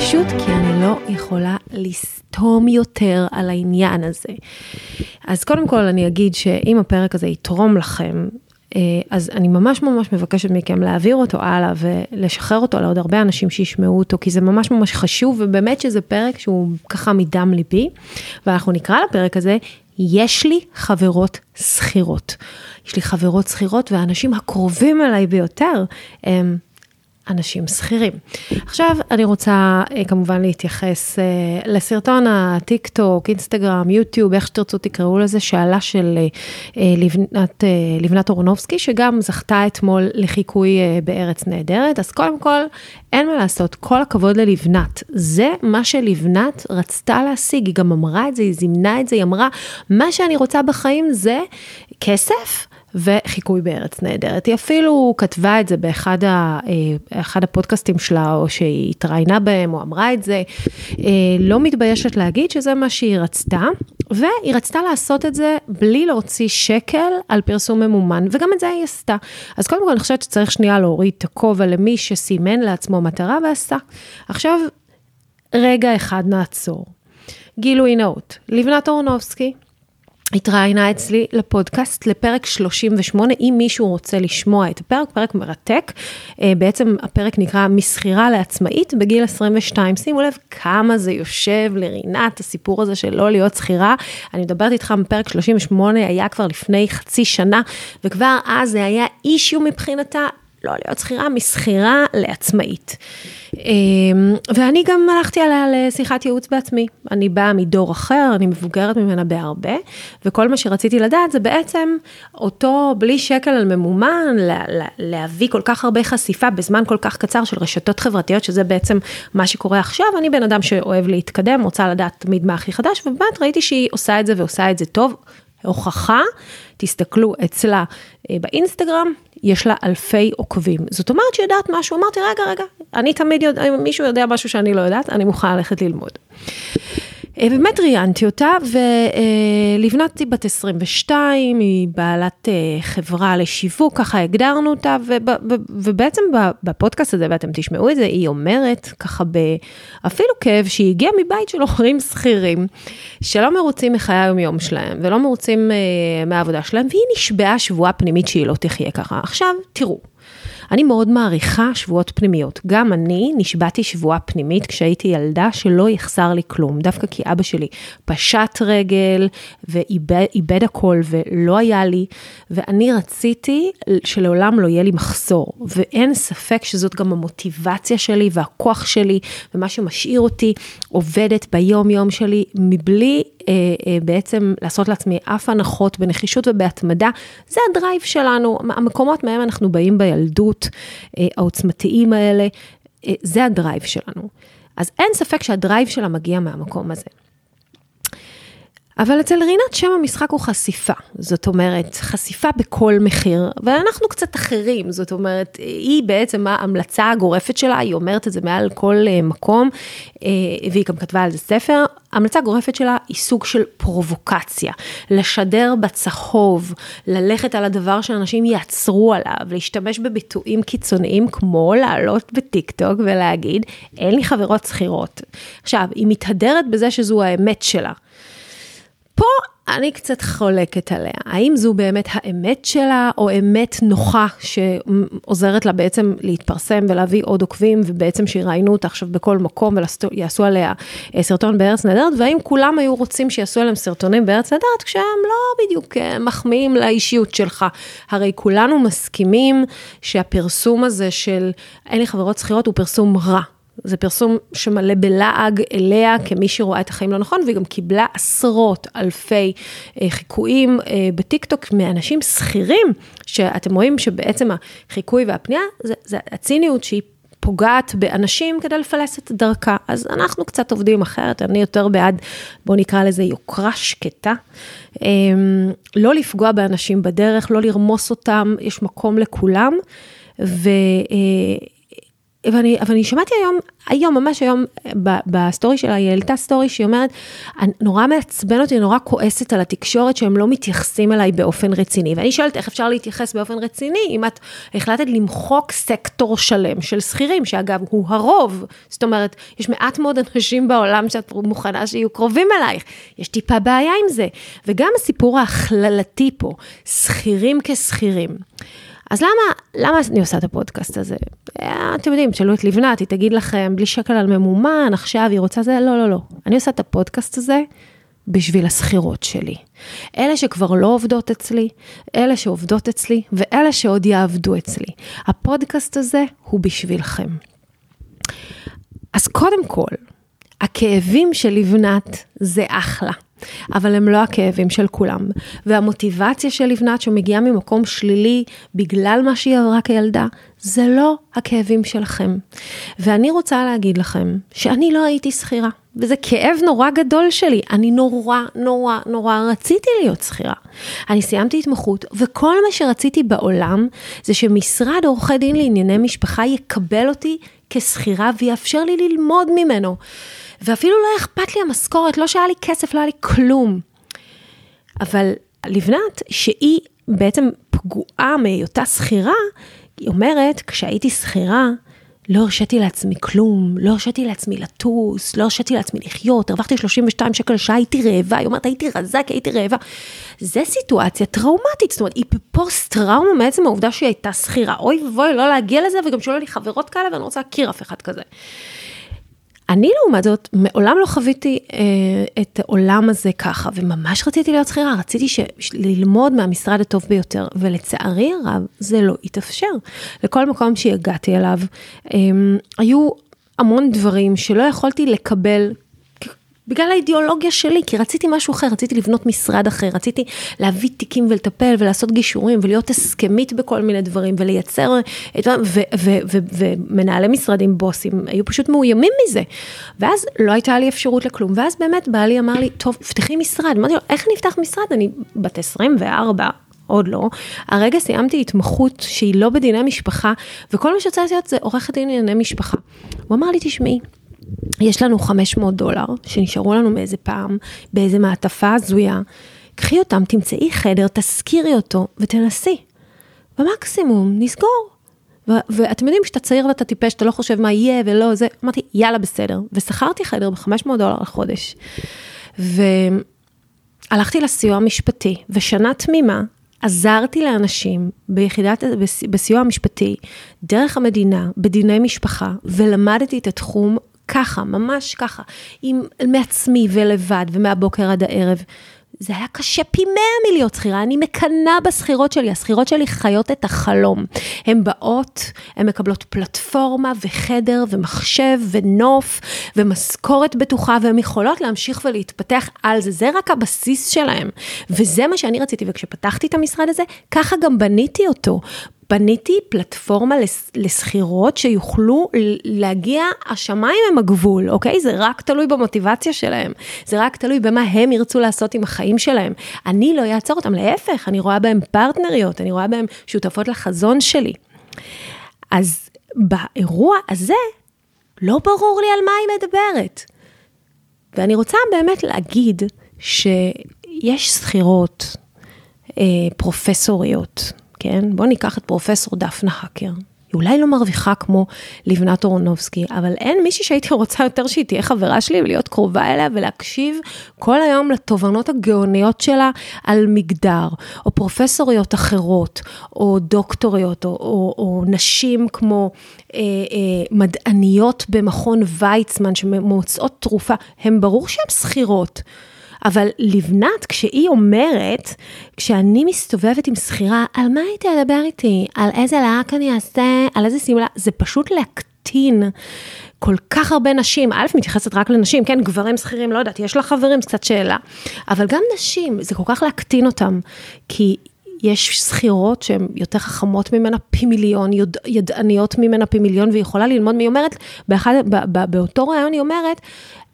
פשוט כי אני לא יכולה לסתום יותר על העניין הזה. אז קודם כל אני אגיד שאם הפרק הזה יתרום לכם, אה, אז אני ממש ממש מבקשת מכם להעביר אותו הלאה ולשחרר אותו לעוד הרבה אנשים שישמעו אותו, כי זה ממש ממש חשוב, ובאמת שזה פרק שהוא ככה מדם ליבי, ואנחנו נקרא לפרק הזה יש לי חברות שכירות. יש לי חברות שכירות והאנשים הקרובים אליי ביותר הם אנשים שכירים. עכשיו אני רוצה אה, כמובן להתייחס אה, לסרטון הטיק טוק, אינסטגרם, יוטיוב, איך שתרצו תקראו לזה, שאלה של אה, לבנת, לבנת אורנובסקי, שגם זכתה אתמול לחיקוי בארץ נהדרת. אז קודם כל, אין מה לעשות, כל הכבוד ללבנת. זה מה שלבנת רצתה להשיג, היא גם אמרה את זה, היא זימנה את זה, היא אמרה, מה שאני רוצה בחיים זה כסף. וחיקוי בארץ נהדרת. היא אפילו כתבה את זה באחד ה, אה, הפודקאסטים שלה, או שהיא התראיינה בהם, או אמרה את זה. אה, לא מתביישת להגיד שזה מה שהיא רצתה, והיא רצתה לעשות את זה בלי להוציא שקל על פרסום ממומן, וגם את זה היא עשתה. אז קודם כל אני חושבת שצריך שנייה להוריד את הכובע למי שסימן לעצמו מטרה ועשה. עכשיו, רגע אחד נעצור. גילוי נאות, לבנת אורנובסקי, התראיינה אצלי לפודקאסט לפרק 38, אם מישהו רוצה לשמוע את הפרק, פרק מרתק. אה, בעצם הפרק נקרא משכירה לעצמאית בגיל 22. שימו לב כמה זה יושב לרינת, הסיפור הזה של לא להיות שכירה. אני מדברת איתך בפרק 38, היה כבר לפני חצי שנה, וכבר אז זה היה אישיו מבחינתה. לא להיות שכירה, משכירה לעצמאית. אמ, ואני גם הלכתי עליה לשיחת ייעוץ בעצמי. אני באה מדור אחר, אני מבוגרת ממנה בהרבה, וכל מה שרציתי לדעת זה בעצם אותו בלי שקל על ממומן, להביא כל כך הרבה חשיפה בזמן כל כך קצר של רשתות חברתיות, שזה בעצם מה שקורה עכשיו. אני בן אדם שאוהב להתקדם, רוצה לדעת תמיד מה הכי חדש, ובאמת ראיתי שהיא עושה את זה ועושה את זה טוב. הוכחה, תסתכלו אצלה אה, באינסטגרם, יש לה אלפי עוקבים. זאת אומרת שהיא יודעת משהו, אמרתי, רגע, רגע, אני תמיד יודע, אם מישהו יודע משהו שאני לא יודעת, אני מוכנה ללכת ללמוד. אה, באמת ראיינתי אותה, ולבנתי בת 22, היא בעלת אה, חברה לשיווק, ככה הגדרנו אותה, ובעצם בפודקאסט הזה, ואתם תשמעו את זה, היא אומרת, ככה אפילו כאב, שהיא הגיעה מבית של הורים שכירים, שלא מרוצים מחיי היום-יום שלהם, ולא מרוצים אה, מהעבודה שלהם, והיא נשבעה שבועה פנימית שהיא לא תחיה ככה. עכשיו, תראו. אני מאוד מעריכה שבועות פנימיות. גם אני נשבעתי שבועה פנימית כשהייתי ילדה שלא יחסר לי כלום, דווקא כי אבא שלי פשט רגל ואיבד הכל ולא היה לי, ואני רציתי שלעולם לא יהיה לי מחסור, ואין ספק שזאת גם המוטיבציה שלי והכוח שלי, ומה שמשאיר אותי עובדת ביום יום שלי מבלי בעצם לעשות לעצמי אף הנחות בנחישות ובהתמדה, זה ה drive שלנו, המקומות מהם אנחנו באים בילדות, אה, העוצמתיים האלה, זה ה drive שלנו. אז אין ספק שה drive שלה מגיע מהמקום הזה. אבל אצל רינת שם המשחק הוא חשיפה, זאת אומרת, חשיפה בכל מחיר, ואנחנו קצת אחרים, זאת אומרת, היא בעצם ההמלצה הגורפת שלה, היא אומרת את זה מעל כל אה, מקום, אה, והיא גם כתבה על זה ספר, ההמלצה הגורפת שלה היא סוג של פרובוקציה, לשדר בצהוב, ללכת על הדבר שאנשים יעצרו עליו, להשתמש בביטויים קיצוניים כמו לעלות בטיק טוק ולהגיד, אין לי חברות שכירות. עכשיו, היא מתהדרת בזה שזו האמת שלה. פה אני קצת חולקת עליה. האם זו באמת האמת שלה, או אמת נוחה שעוזרת לה בעצם להתפרסם ולהביא עוד עוקבים, ובעצם שיראיינו אותה עכשיו בכל מקום ויעשו עליה אה, סרטון בארץ נהדרת, והאם כולם היו רוצים שיעשו עליהם סרטונים בארץ נהדרת, כשהם לא בדיוק אה, מחמיאים לאישיות שלך. הרי כולנו מסכימים שהפרסום הזה של אין לי חברות שכירות הוא פרסום רע. זה פרסום שמלא בלעג אליה כמי שרואה את החיים לא נכון, והיא גם קיבלה עשרות אלפי אה, חיקויים אה, בטיקטוק מאנשים שכירים, שאתם רואים שבעצם החיקוי והפנייה, זה, זה הציניות שהיא פוגעת באנשים כדי לפלס את דרכה. אז אנחנו קצת עובדים אחרת, אני יותר בעד, בואו נקרא לזה יוקרה שקטה. אמ, לא לפגוע באנשים בדרך, לא לרמוס אותם, יש מקום לכולם. ו... ואני, אבל אני שמעתי היום, היום, ממש היום, ב story שלה, היא העלתה story שהיא אומרת, נורא מעצבן אותי, נורא כועסת על התקשורת שהם לא מתייחסים אליי באופן רציני. ואני שואלת, איך אפשר להתייחס באופן רציני, אם את החלטת למחוק סקטור שלם של שכירים, שאגב, הוא הרוב. זאת אומרת, יש מעט מאוד אנשים בעולם שאת מוכנה שיהיו קרובים אלייך. יש טיפה בעיה עם זה. וגם הסיפור ההכללתי פה, שכירים כשכירים. אז למה, למה אני עושה את הפודקאסט הזה? אה, אתם יודעים, תשאלו את לבנת, היא תגיד לכם, בלי שקל על ממומן, עכשיו היא רוצה זה, לא, לא, לא. אני עושה את הפודקאסט הזה בשביל השכירות שלי. אלה שכבר לא עובדות אצלי, אלה שעובדות אצלי, ואלה שעוד יעבדו אצלי. הפודקאסט הזה הוא בשבילכם. אז קודם כל, הכאבים של לבנת זה אחלה. אבל הם לא הכאבים של כולם. והמוטיבציה של לבנת שמגיעה ממקום שלילי בגלל מה שהיא עברה כילדה, זה לא הכאבים שלכם. ואני רוצה להגיד לכם שאני לא הייתי שכירה, וזה כאב נורא גדול שלי. אני נורא, נורא, נורא רציתי להיות שכירה. אני סיימתי התמחות, וכל מה שרציתי בעולם זה שמשרד עורכי דין לענייני משפחה יקבל אותי כשכירה ויאפשר לי ללמוד ממנו. ואפילו לא אכפת לי המשכורת, לא שהיה לי כסף, לא היה לי כלום. אבל לבנת, שהיא בעצם פגועה מהיותה שכירה, היא אומרת, כשהייתי שכירה, לא הרשיתי לעצמי כלום, לא הרשיתי לעצמי לטוס, לא הרשיתי לעצמי לחיות, הרווחתי 32 שקל לשעה, הייתי רעבה, היא אומרת, הייתי רזה כי הייתי רעבה. זה סיטואציה טראומטית, זאת אומרת, היא בפוסט טראומה מעצם העובדה שהיא הייתה שכירה. אוי ואבוי, לא להגיע לזה, וגם שלא לי חברות כאלה, ואני רוצה להכיר אף אחד כזה. אני לעומת זאת, מעולם לא חוויתי אה, את העולם הזה ככה, וממש רציתי להיות שכירה, רציתי ש... ללמוד מהמשרד הטוב ביותר, ולצערי הרב, זה לא התאפשר. לכל מקום שהגעתי אליו, אה, היו המון דברים שלא יכולתי לקבל בגלל האידיאולוגיה שלי, כי רציתי משהו אחר, רציתי לבנות משרד אחר, רציתי להביא תיקים ולטפל ולעשות גישורים ולהיות הסכמית בכל מיני דברים ולייצר, ומנהלי משרדים, בוסים, היו פשוט מאוימים מזה. ואז לא הייתה לי אפשרות לכלום, ואז באמת בעלי אמר לי, טוב, פתחי משרד. אמרתי לו, איך אני אפתח משרד? אני בת 24. עוד לא. הרגע סיימתי התמחות שהיא לא בדיני משפחה, וכל מה שרציתי להיות זה עורכת דין לענייני משפחה. הוא אמר לי, תשמעי, יש לנו 500 דולר שנשארו לנו מאיזה פעם, באיזה מעטפה הזויה, קחי אותם, תמצאי חדר, תשכירי אותו ותנסי. במקסימום, נסגור. ואתם יודעים שאתה צעיר ואתה טיפש, אתה לא חושב מה יהיה ולא זה, אמרתי, יאללה, בסדר. ושכרתי חדר ב-500 דולר לחודש. והלכתי לסיוע המשפטי, ושנה תמימה עזרתי לאנשים ביחידת, בסיוע המשפטי, דרך המדינה, בדיני משפחה, ולמדתי את התחום ככה, ממש ככה, עם, מעצמי ולבד ומהבוקר עד הערב. זה היה קשה פי מאה מלהיות שכירה, אני מקנאה בשכירות שלי, השכירות שלי חיות את החלום. הן באות, הן מקבלות פלטפורמה וחדר ומחשב ונוף ומשכורת בטוחה, והן יכולות להמשיך ולהתפתח על זה, זה רק הבסיס שלהן. וזה מה שאני רציתי, וכשפתחתי את המשרד הזה, ככה גם בניתי אותו. בניתי פלטפורמה לסחירות שיוכלו להגיע, השמיים הם הגבול, אוקיי? זה רק תלוי במוטיבציה שלהם, זה רק תלוי במה הם ירצו לעשות עם החיים שלהם. אני לא אעצור אותם, להפך, אני רואה בהם פרטנריות, אני רואה בהם שותפות לחזון שלי. אז באירוע הזה, לא ברור לי על מה היא מדברת. ואני רוצה באמת להגיד שיש שכירות אה, פרופסוריות, כן? בואו ניקח את פרופסור דפנה האקר. היא אולי לא מרוויחה כמו לבנת אורנובסקי, אבל אין מישהי שהייתי רוצה יותר שהיא תהיה חברה שלי ולהיות קרובה אליה ולהקשיב כל היום לתובנות הגאוניות שלה על מגדר, או פרופסוריות אחרות, או דוקטוריות, או, או, או נשים כמו אה, אה, מדעניות במכון ויצמן שמוצאות תרופה, הן ברור שהן שכירות. אבל לבנת, כשהיא אומרת, כשאני מסתובבת עם שכירה, על מה היא תדבר איתי? על איזה להק אני אעשה? על איזה שמלה? זה פשוט להקטין כל כך הרבה נשים, א', מתייחסת רק לנשים, כן, גברים שכירים, לא יודעת, יש לה חברים, זו קצת שאלה, אבל גם נשים, זה כל כך להקטין אותם, כי יש שכירות שהן יותר חכמות ממנה פי מיליון, יד, ידעניות ממנה פי מיליון, והיא יכולה ללמוד, היא אומרת, באחד, באותו ראיון היא אומרת,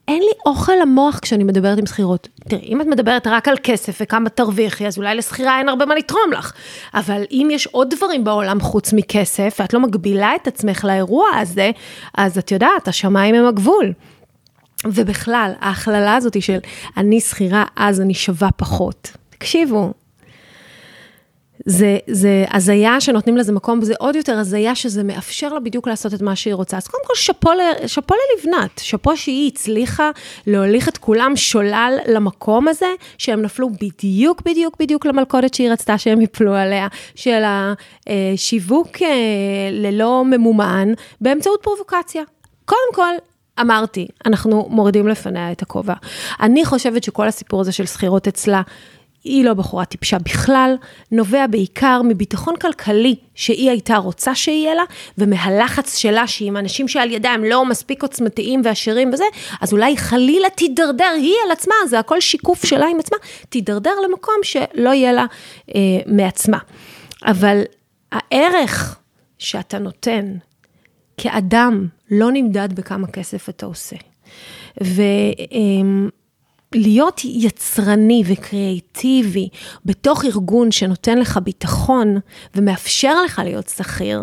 אין לי אוכל למוח כשאני מדברת עם שכירות. תראי, אם את מדברת רק על כסף וכמה תרוויחי, אז אולי לשכירה אין הרבה מה לתרום לך. אבל אם יש עוד דברים בעולם חוץ מכסף, ואת לא מגבילה את עצמך לאירוע הזה, אז את יודעת, השמיים הם הגבול. ובכלל, ההכללה הזאת של אני שכירה, אז אני שווה פחות. תקשיבו, זה, זה הזיה שנותנים לזה מקום, וזה עוד יותר הזיה שזה מאפשר לה בדיוק לעשות את מה שהיא רוצה. אז קודם כל, שאפו ללבנת, שאפו שהיא הצליחה להוליך את כולם שולל למקום הזה, שהם נפלו בדיוק, בדיוק, בדיוק למלכודת שהיא רצתה שהם יפלו עליה, של השיווק אה, ללא ממומן, באמצעות פרובוקציה. קודם כל, אמרתי, אנחנו מורידים לפניה את הכובע. אני חושבת שכל הסיפור הזה של שכירות אצלה, היא לא בחורה טיפשה בכלל, נובע בעיקר מביטחון כלכלי שהיא הייתה רוצה שיהיה לה, ומהלחץ שלה שעם אנשים שעל ידה הם לא מספיק עוצמתיים ועשירים וזה, אז אולי חלילה תידרדר היא על עצמה, זה הכל שיקוף שלה עם עצמה, תידרדר למקום שלא יהיה לה אה, מעצמה. אבל הערך שאתה נותן כאדם לא נמדד בכמה כסף אתה עושה. ו... אה, להיות יצרני וקריאיטיבי בתוך ארגון שנותן לך ביטחון ומאפשר לך להיות שכיר,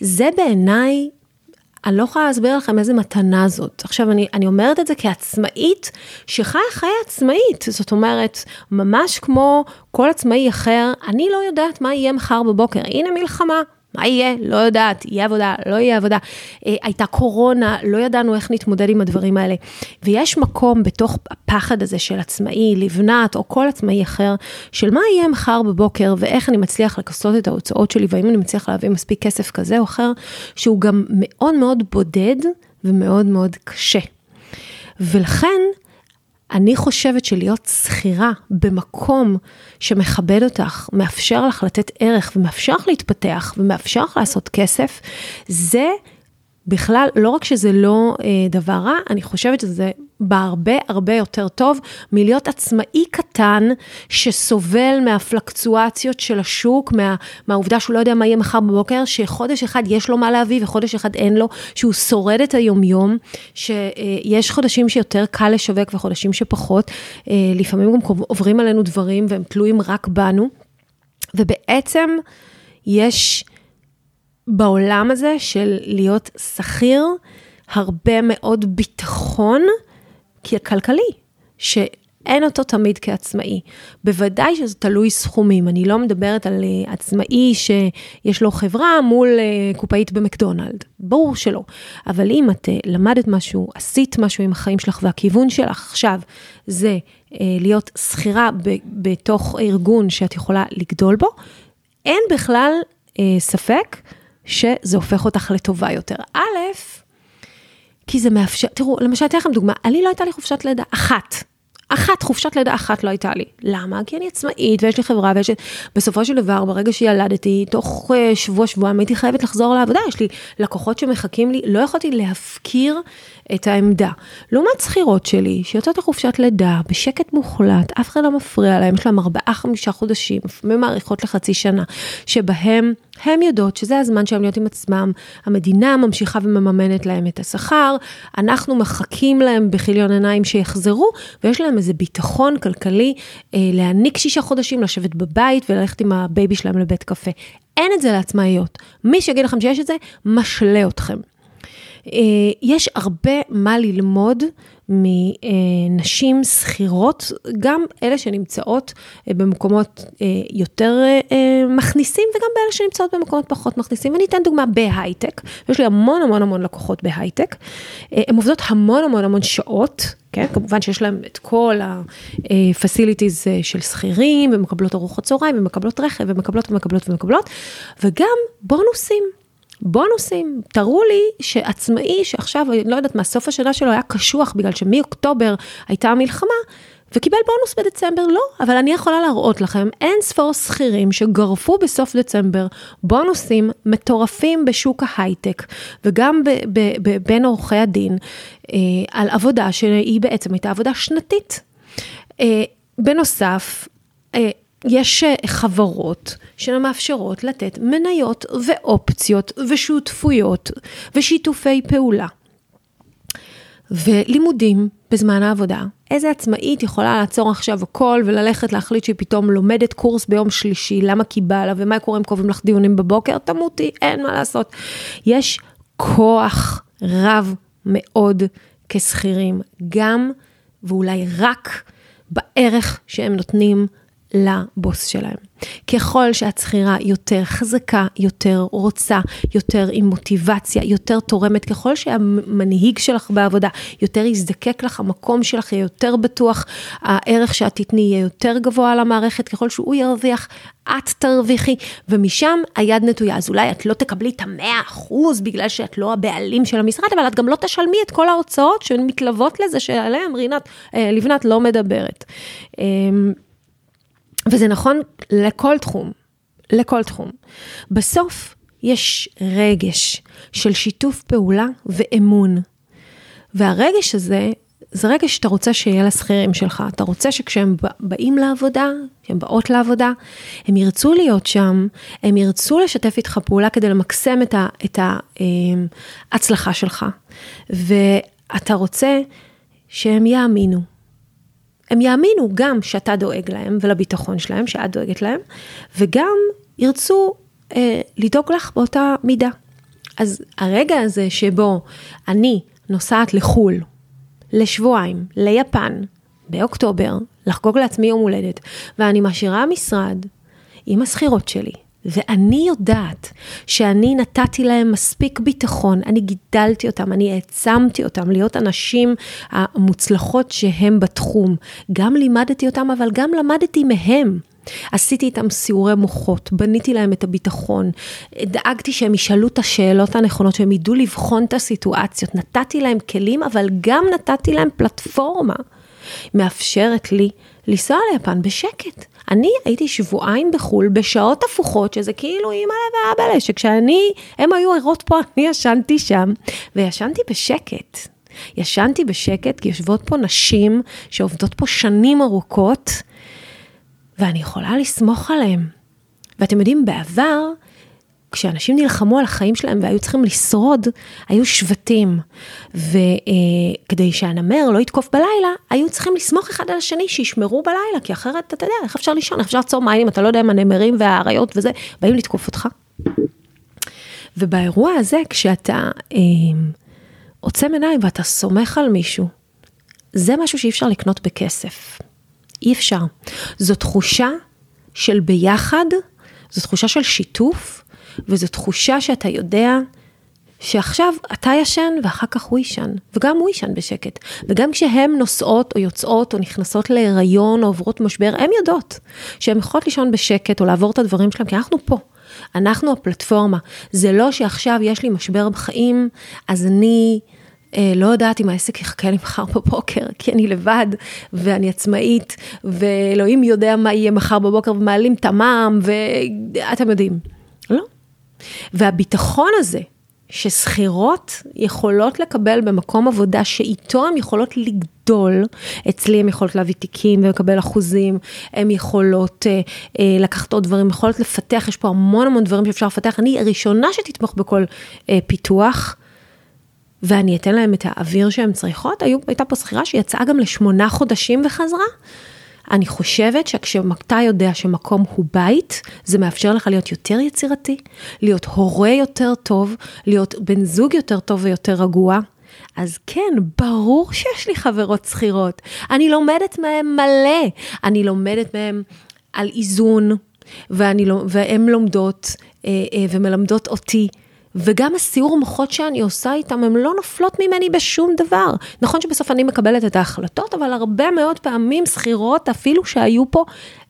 זה בעיניי, אני לא יכולה להסביר לכם איזה מתנה זאת. עכשיו, אני, אני אומרת את זה כעצמאית שחיה חיי עצמאית, זאת אומרת, ממש כמו כל עצמאי אחר, אני לא יודעת מה יהיה מחר בבוקר. הנה מלחמה, מה יהיה? לא יודעת, יהיה עבודה, לא יהיה עבודה. אה, הייתה קורונה, לא ידענו איך נתמודד עם הדברים האלה. ויש מקום בתוך הפחד הזה של עצמאי, לבנת, או כל עצמאי אחר, של מה יהיה מחר בבוקר, ואיך אני מצליח לכסות את ההוצאות שלי, והאם אני מצליח להביא מספיק כסף כזה או אחר, שהוא גם מאוד מאוד בודד ומאוד מאוד קשה. ולכן, אני חושבת שלהיות שכירה במקום שמכבד אותך, מאפשר לך לתת ערך ומאפשר לך להתפתח ומאפשר לך לעשות כסף, זה בכלל, לא רק שזה לא אה, דבר רע, אני חושבת שזה בהרבה הרבה יותר טוב מלהיות עצמאי קטן שסובל מהפלקצואציות של השוק, מה, מהעובדה שהוא לא יודע מה יהיה מחר בבוקר, שחודש אחד יש לו מה להביא וחודש אחד אין לו, שהוא שורד את היומיום, שיש חודשים שיותר קל לשווק וחודשים שפחות, אה, לפעמים גם עוברים עלינו דברים והם תלויים רק בנו, ובעצם יש... בעולם הזה של להיות שכיר, הרבה מאוד ביטחון כלכלי, שאין אותו תמיד כעצמאי. בוודאי שזה תלוי סכומים, אני לא מדברת על אה, עצמאי שיש לו חברה מול אה, קופאית במקדונלד, ברור שלא. אבל אם את אה, למדת משהו, עשית משהו עם החיים שלך והכיוון שלך עכשיו זה להיות שכירה בתוך ארגון שאת יכולה לגדול בו, אין בכלל ספק שזה הופך אותך לטובה יותר. א', כי זה מאפשר, תראו, למשל, אתן לכם דוגמה, אני לא הייתה לי חופשת לידה אחת. אחת, חופשת לידה אחת לא הייתה לי. למה? כי אני עצמאית ויש לי חברה ויש לי... בסופו של דבר, ברגע שילדתי, תוך uh, שבוע, שבועיים הייתי חייבת לחזור לעבודה. יש לי לקוחות שמחכים לי, לא יכולתי להפקיר את העמדה. לעומת שכירות שלי, שיוצאות לחופשת לידה, בשקט מוחלט, אף אחד לא מפריע להם, יש להם ארבעה, חמישה חודשים, לפעמים מאריכות לחצי שנה, שבהם הן יודעות שזה הזמן שלהם להיות עם עצמם, המדינה ממשיכה ומממנת להם את השכר, אנחנו מחכים להם בכיליון עיניים שיחזרו, ויש להם איזה ביטחון כלכלי אה, להעניק שישה חודשים, לשבת בבית וללכת עם ה baby שלהם לבית קפה. אין את זה לעצמאיות. מי שיגיד לכם שיש את זה, משלה אתכם. אה, יש הרבה מה ללמוד מנשים שכירות, גם אלה שנמצאות אה, במקומות אה, יותר מכניסים וגם באלה שנמצאות במקומות פחות מכניסים. אני אתן דוגמה בהייטק, יש לי המון המון המון לקוחות בהייטק, הן עובדות המון המון המון שעות. כן? כמובן שיש להם את כל ה-facilities של שכירים, ומקבלות ארוחות צהריים, ומקבלות רכב, ומקבלות ומקבלות ומקבלות, וגם בונוסים. בונוסים, תראו לי שעצמאי שעכשיו, אני לא יודעת מה, סוף השנה שלו היה קשוח בגלל שמאוקטובר הייתה המלחמה, וקיבל בונוס בדצמבר, לא, אבל אני יכולה להראות לכם אין ספור שכירים שגרפו בסוף דצמבר בונוסים מטורפים בשוק ההייטק, וגם ב- ב- ב- בין עורכי הדין, אה, על עבודה שהיא בעצם הייתה עבודה שנתית. אה, בנוסף, אה, יש אה, חברות שמאפשרות לתת מניות ואופציות ושותפויות ושיתופי פעולה. ולימודים בזמן העבודה. איזה עצמאית יכולה לעצור עכשיו הכל וללכת להחליט שהיא פתאום לומדת קורס ביום שלישי, למה כי בא לה ומה קורה אם קובעים לך דיונים בבוקר? תמותי, אין מה לעשות. יש כוח רב מאוד כשכירים, גם ואולי רק בערך שהם נותנים לבוס שלהם. ככל שהצחירה יותר חזקה, יותר רוצה, יותר עם מוטיבציה, יותר תורמת, ככל שהמנהיג שלך בעבודה יותר יזדקק לך, המקום שלך יהיה יותר בטוח, הערך שאת תתני יהיה יותר גבוה למערכת, ככל שהוא ירוויח, את תרוויחי, ומשם היד נטויה. אז אולי את לא תקבלי את המאה אחוז בגלל שאת לא הבעלים של המשרד, אבל את גם לא תשלמי את כל ההוצאות שמתלוות לזה, שעליהן רינת אה, לבנת לא מדברת. אמ, וזה נכון לכל תחום, לכל תחום. בסוף יש רגש של שיתוף פעולה ואמון. והרגש הזה, זה רגש שאתה רוצה שיהיה לשכירים שלך. אתה רוצה שכשהם באים לעבודה, כשהם באות לעבודה, הם ירצו להיות שם, הם ירצו לשתף איתך פעולה כדי למקסם את, ההצלחה שלך. ואתה רוצה שהם יאמינו, הם יאמינו גם שאתה דואג להם ולביטחון שלהם, שאת דואגת להם, וגם ירצו אה, לדאוג לך באותה מידה. אז הרגע הזה שבו אני נוסעת לחו"ל, לשבועיים, ליפן, באוקטובר, לחגוג לעצמי יום הולדת, ואני משאירה משרד עם השכירות שלי, ואני יודעת שאני נתתי להם מספיק ביטחון, אני גידלתי אותם, אני העצמתי אותם להיות הנשים המוצלחות שהם בתחום. גם לימדתי אותם, אבל גם למדתי מהם. עשיתי איתם סיורי מוחות, בניתי להם את הביטחון, דאגתי שהם ישאלו את השאלות הנכונות, שהם ידעו לבחון את הסיטואציות, נתתי להם כלים, אבל גם נתתי להם פלטפורמה מאפשרת לי לנסוע ליפן בשקט. אני הייתי שבועיים בחו"ל בשעות הפוכות, שזה כאילו אימא ואבא שכשאני, הם היו ערות פה, אני ישנתי שם, וישנתי בשקט. ישנתי בשקט, כי יושבות פה נשים שעובדות פה שנים ארוכות, ואני יכולה לסמוך עליהן. ואתם יודעים, בעבר, כשאנשים נלחמו על החיים שלהם והיו צריכים לשרוד, היו שבטים. וכדי שהנמר לא יתקוף בלילה, היו צריכים לסמוך אחד על השני שישמרו בלילה, כי אחרת, אתה יודע, איך אפשר לישון, איך אפשר לעצור מים אם אתה לא יודע אם הנמרים והאריות וזה, באים לתקוף אותך. ובאירוע הזה, כשאתה אה, עוצם עיניים ואתה סומך על מישהו, זה משהו שאי אפשר לקנות בכסף. אי אפשר. זו תחושה של ביחד, זו תחושה של שיתוף, וזו תחושה שאתה יודע שעכשיו אתה ישן ואחר כך הוא ישן, וגם הוא ישן בשקט. וגם כשהן נוסעות או יוצאות או נכנסות להיריון או עוברות משבר, הן יודעות שהן יכולות לישון בשקט או לעבור את הדברים שלהן, כי אנחנו פה. אנחנו הפלטפורמה. זה לא שעכשיו יש לי משבר בחיים, אז אני... אה, לא יודעת אם העסק יחכה לי מחר בבוקר, כי אני לבד ואני עצמאית, ואלוהים יודע מה יהיה מחר בבוקר, ומעלים את המע"מ, ואתם יודעים. לא. והביטחון הזה, ששכירות יכולות לקבל במקום עבודה שאיתו הן יכולות לגדול, אצלי הן יכולות להביא תיקים ולקבל אחוזים, הן יכולות אה, אה, לקחת עוד דברים, יכולות לפתח, יש פה המון המון דברים שאפשר לפתח. אני הראשונה שתתמוך בכל אה, פיתוח. ואני אתן להם את האוויר שהן צריכות. היו, הייתה פה שכירה שיצאה גם לשמונה חודשים וחזרה. אני חושבת שכשאתה יודע שמקום הוא בית, זה מאפשר לך להיות יותר יצירתי, להיות הורה יותר טוב, להיות בן זוג יותר טוב ויותר רגוע. אז כן, ברור שיש לי חברות שכירות. אני לומדת מהן מלא. אני לומדת מהן על איזון, והן לא, לומדות אה, אה, ומלמדות אותי. וגם הסיור מוחות שאני עושה איתם, הן לא נופלות ממני בשום דבר. נכון שבסוף אני מקבלת את ההחלטות, אבל הרבה מאוד פעמים שכירות, אפילו שהיו פה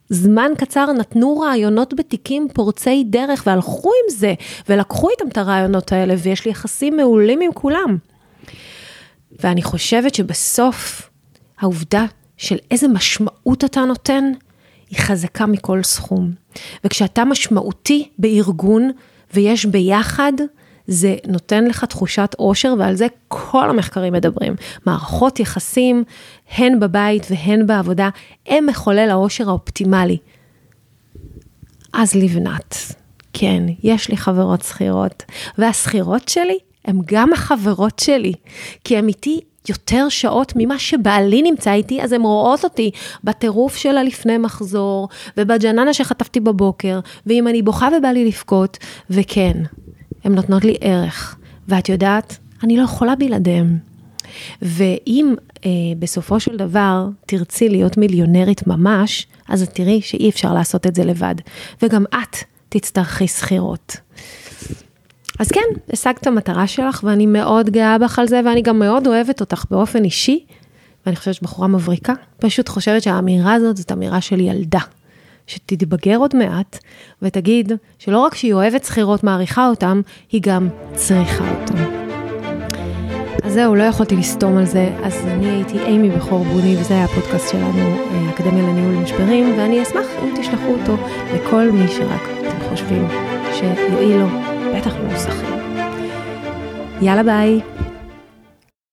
זמן קצר, נתנו רעיונות בתיקים פורצי דרך והלכו עם זה, ולקחו איתם את הרעיונות האלה, ויש לי יחסים מעולים עם כולם. ואני חושבת שבסוף, העובדה של איזה משמעות אתה נותן, היא חזקה מכל סכום. וכשאתה משמעותי בארגון ויש ביחד, זה נותן לך תחושת אושר, ועל זה כל המחקרים מדברים. מערכות יחסים, הן בבית והן בעבודה, הם מחולל האושר האופטימלי. אז לבנת, כן, יש לי חברות שכירות, והשכירות שלי הן גם החברות שלי, כי הן איתי יותר שעות ממה שבעלי נמצא איתי, אז הן רואות אותי בטירוף שלה לפני מחזור, ובג'ננה שחטפתי בבוקר, ואם אני בוכה ובא לי לבכות, וכן, הן נותנות לי ערך. ואת יודעת, אני לא יכולה בלעדיהן. ואם אה, בסופו של דבר תרצי להיות מיליונרית ממש, אז את תראי שאי אפשר לעשות את זה לבד. וגם את תצטרכי שכירות. אז כן, השגת את המטרה שלך, ואני מאוד גאה בך על זה, ואני גם מאוד אוהבת אותך באופן אישי, ואני חושבת שבחורה מבריקה. פשוט חושבת שהאמירה הזאת זאת אמירה של ילדה. שתתבגר עוד מעט, ותגיד שלא רק שהיא אוהבת שכירות, מעריכה אותם, היא גם צריכה אותם. אז זהו, לא יכולתי לסתום על זה, אז אני הייתי אימי בכור בוני, וזה היה הפודקאסט שלנו, אה, אקדמיה לניהול משברים, ואני אשמח אם תשלחו אותו לכל מי שרק אתם חושבים שיועיל לו, בטח במוסכים. יאללה ביי.